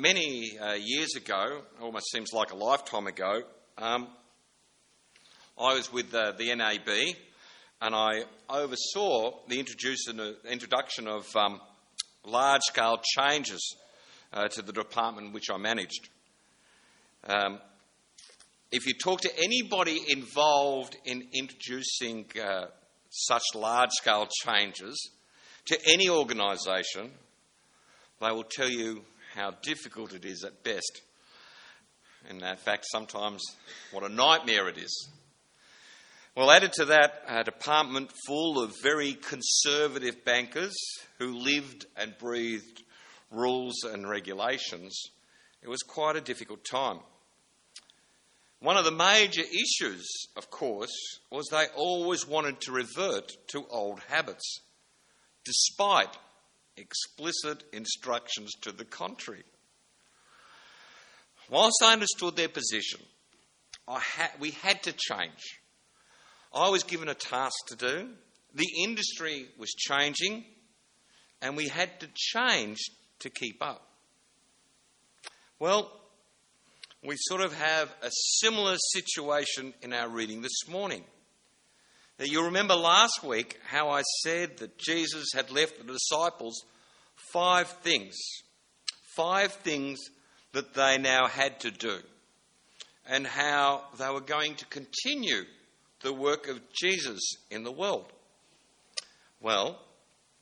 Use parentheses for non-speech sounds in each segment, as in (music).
many uh, years ago, almost seems like a lifetime ago, um, I was with uh, the NAB and I oversaw the introduction of um, large scale changes uh, to the department which I managed. Um, if you talk to anybody involved in introducing uh, such large scale changes to any organisation, they will tell you how difficult it is at best. And in fact, sometimes what a nightmare it is. Well, added to that, a department full of very conservative bankers who lived and breathed rules and regulations, it was quite a difficult time. One of the major issues, of course, was they always wanted to revert to old habits, despite explicit instructions to the contrary. Whilst I understood their position, ha- we had to change. I was given a task to do. The industry was changing, and we had to change to keep up. Well, we sort of have a similar situation in our reading this morning. Now, you remember last week how I said that Jesus had left the disciples five things. Five things that they now had to do. And how they were going to continue the work of Jesus in the world. Well,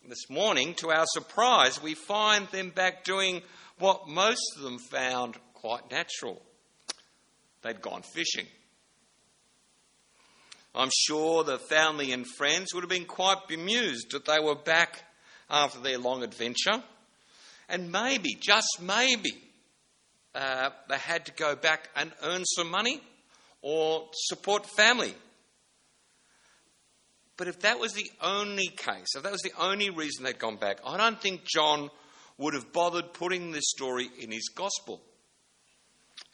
this morning, to our surprise, we find them back doing what most of them found quite natural They'd gone fishing. I'm sure the family and friends would have been quite bemused that they were back after their long adventure. And maybe, just maybe, uh, they had to go back and earn some money or support family. But if that was the only case, if that was the only reason they'd gone back, I don't think John would have bothered putting this story in his gospel.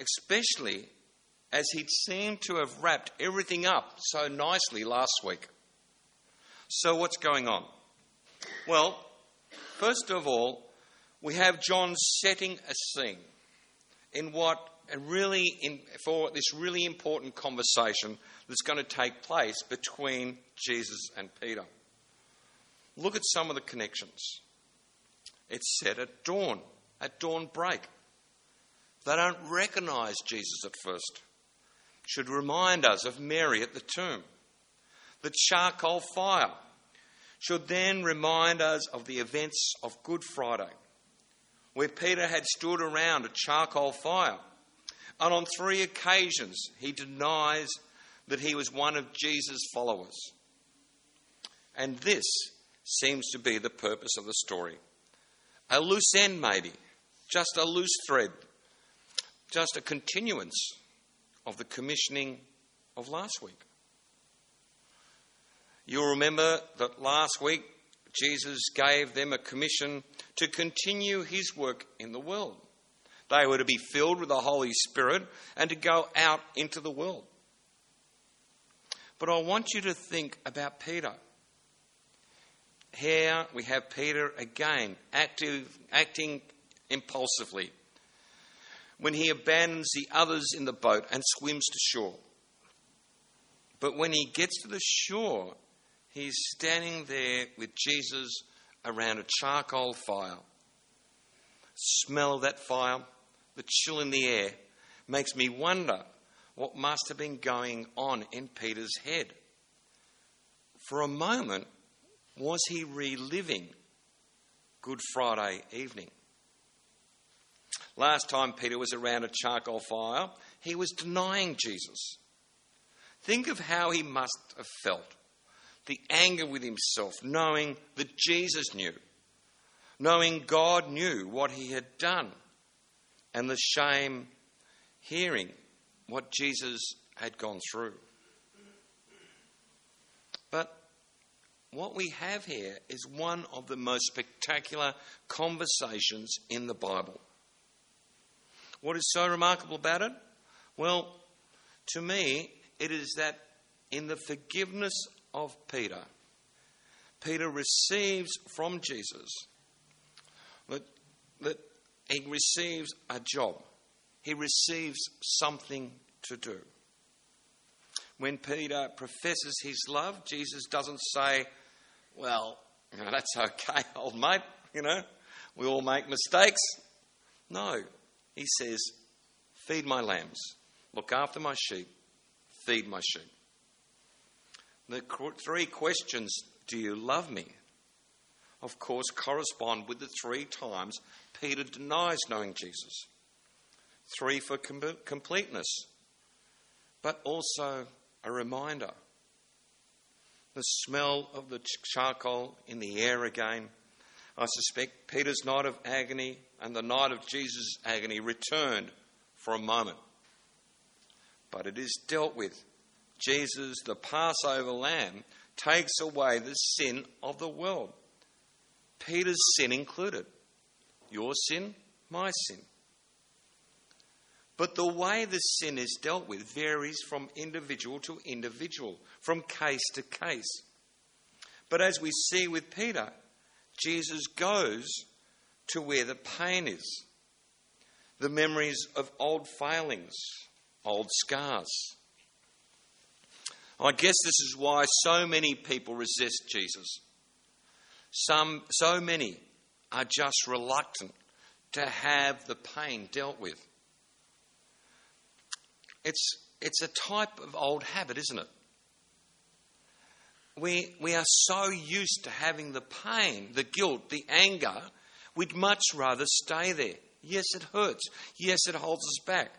Especially as he'd seemed to have wrapped everything up so nicely last week. So, what's going on? Well, first of all, we have John setting a scene in what really in, for this really important conversation that's going to take place between Jesus and Peter. Look at some of the connections. It's set at dawn, at dawn break. They don't recognize Jesus at first should remind us of Mary at the tomb. The charcoal fire should then remind us of the events of Good Friday, where Peter had stood around a charcoal fire. And on three occasions, he denies that he was one of Jesus' followers. And this seems to be the purpose of the story. A loose end, maybe, just a loose thread, just a continuance of the commissioning of last week. You'll remember that last week Jesus gave them a commission to continue his work in the world. They were to be filled with the Holy Spirit and to go out into the world. But I want you to think about Peter. Here we have Peter again acting impulsively, when he abandons the others in the boat and swims to shore. But when he gets to the shore, he's standing there with Jesus around a charcoal fire. Smell of that fire, the chill in the air, makes me wonder what must have been going on in Peter's head. For a moment, was he reliving Good Friday evening? Last time Peter was around a charcoal fire, he was denying Jesus. Think of how he must have felt the anger with himself, knowing that Jesus knew, knowing God knew what he had done, and the shame hearing what Jesus had gone through. But what we have here is one of the most spectacular conversations in the Bible. What is so remarkable about it? Well, to me, it is that in the forgiveness of Peter, Peter receives from Jesus that, that he receives a job, he receives something to do. When Peter professes his love, Jesus doesn't say, Well, you know, that's okay, (laughs) old mate, you know, we all make mistakes. No, he says, Feed my lambs, look after my sheep, feed my sheep. The three questions do you love me? Of course, correspond with the three times Peter denies knowing Jesus. Three for com- completeness, but also a reminder. The smell of the charcoal in the air again. I suspect Peter's night of agony and the night of Jesus' agony returned for a moment. But it is dealt with. Jesus, the Passover lamb, takes away the sin of the world. Peter's sin included. Your sin, my sin. But the way the sin is dealt with varies from individual to individual, from case to case. But as we see with Peter, Jesus goes to where the pain is the memories of old failings, old scars. I guess this is why so many people resist Jesus. Some, so many are just reluctant to have the pain dealt with. It's, it's a type of old habit, isn't it? We, we are so used to having the pain, the guilt, the anger, we'd much rather stay there. Yes, it hurts. Yes, it holds us back.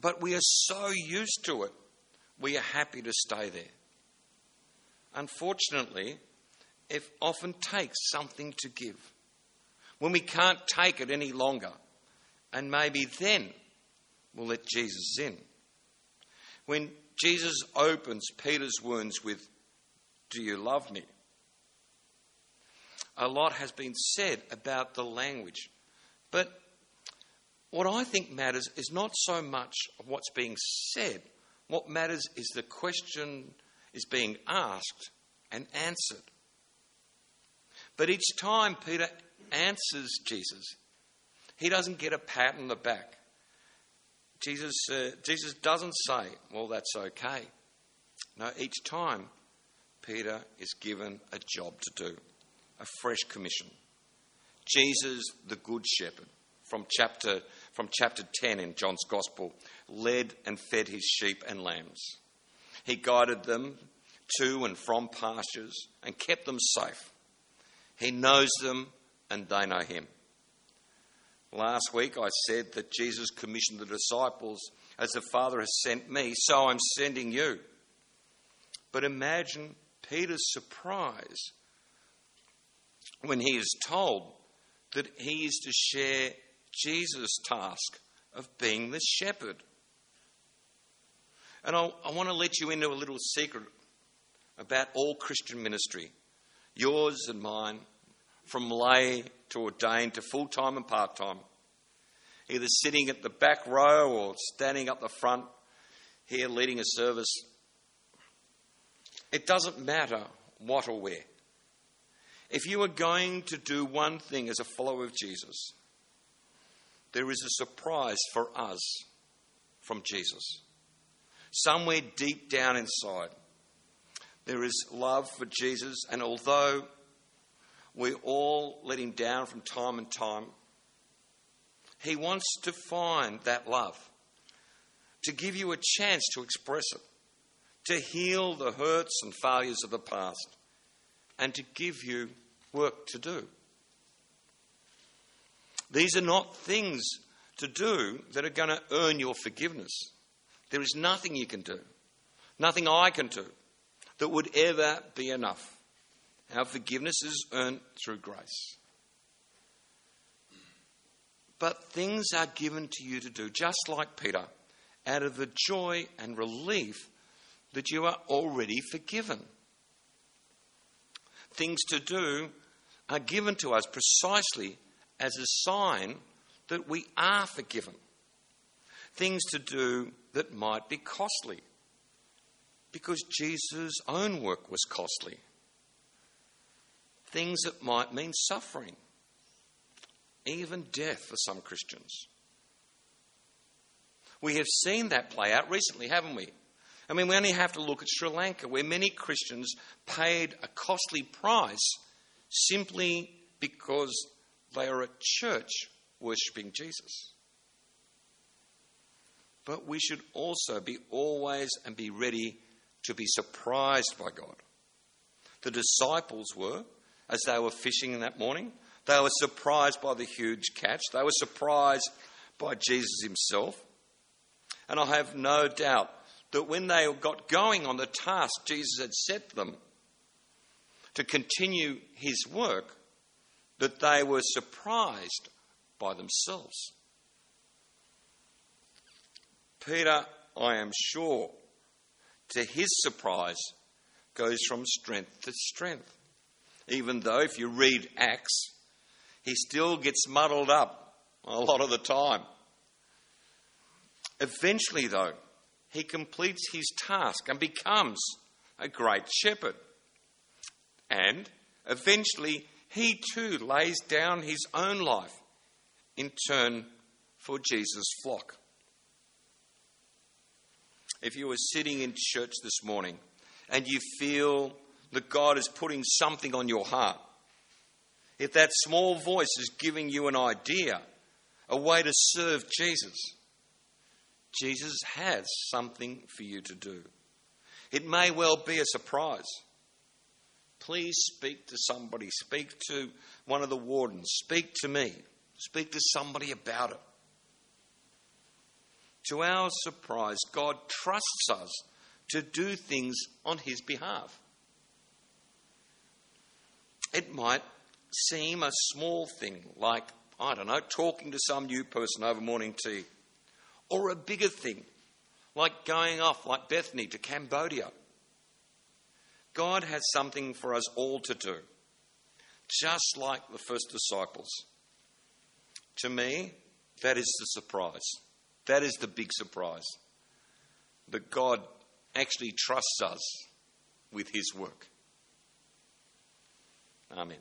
But we are so used to it, we are happy to stay there. Unfortunately, it often takes something to give. When we can't take it any longer, and maybe then we'll let Jesus in. When Jesus opens Peter's wounds with, Do you love me? A lot has been said about the language. But what I think matters is not so much what's being said. What matters is the question is being asked and answered. But each time Peter answers Jesus, he doesn't get a pat on the back. Jesus, uh, Jesus doesn't say, Well, that's okay. No, each time Peter is given a job to do, a fresh commission. Jesus, the Good Shepherd, from chapter, from chapter 10 in John's Gospel, led and fed his sheep and lambs. He guided them to and from pastures and kept them safe. He knows them and they know him. Last week I said that Jesus commissioned the disciples as the Father has sent me, so I'm sending you. But imagine Peter's surprise when he is told that he is to share Jesus' task of being the shepherd. And I'll, i want to let you into a little secret about all Christian ministry, yours and mine, from lay to ordained to full time and part time, either sitting at the back row or standing up the front here leading a service. It doesn't matter what or where. If you are going to do one thing as a follower of Jesus, there is a surprise for us from Jesus. Somewhere deep down inside, there is love for Jesus, and although we all let him down from time and time. He wants to find that love, to give you a chance to express it, to heal the hurts and failures of the past, and to give you work to do. These are not things to do that are going to earn your forgiveness. There is nothing you can do, nothing I can do, that would ever be enough. Our forgiveness is earned through grace. But things are given to you to do, just like Peter, out of the joy and relief that you are already forgiven. Things to do are given to us precisely as a sign that we are forgiven. Things to do that might be costly because Jesus' own work was costly things that might mean suffering. even death for some Christians. We have seen that play out recently, haven't we? I mean, we only have to look at Sri Lanka, where many Christians paid a costly price simply because they are a church worshipping Jesus. But we should also be always and be ready to be surprised by God. The disciples were, as they were fishing that morning, they were surprised by the huge catch. They were surprised by Jesus himself. And I have no doubt that when they got going on the task Jesus had set them to continue his work, that they were surprised by themselves. Peter, I am sure, to his surprise, goes from strength to strength. Even though, if you read Acts, he still gets muddled up a lot of the time. Eventually, though, he completes his task and becomes a great shepherd. And eventually, he too lays down his own life in turn for Jesus' flock. If you were sitting in church this morning and you feel that God is putting something on your heart, if that small voice is giving you an idea, a way to serve Jesus, Jesus has something for you to do. It may well be a surprise. Please speak to somebody, speak to one of the wardens, speak to me, speak to somebody about it. To our surprise, God trusts us to do things on His behalf. It might seem a small thing, like, I don't know, talking to some new person over morning tea, or a bigger thing, like going off, like Bethany, to Cambodia. God has something for us all to do, just like the first disciples. To me, that is the surprise. That is the big surprise. That God actually trusts us with his work. Amen.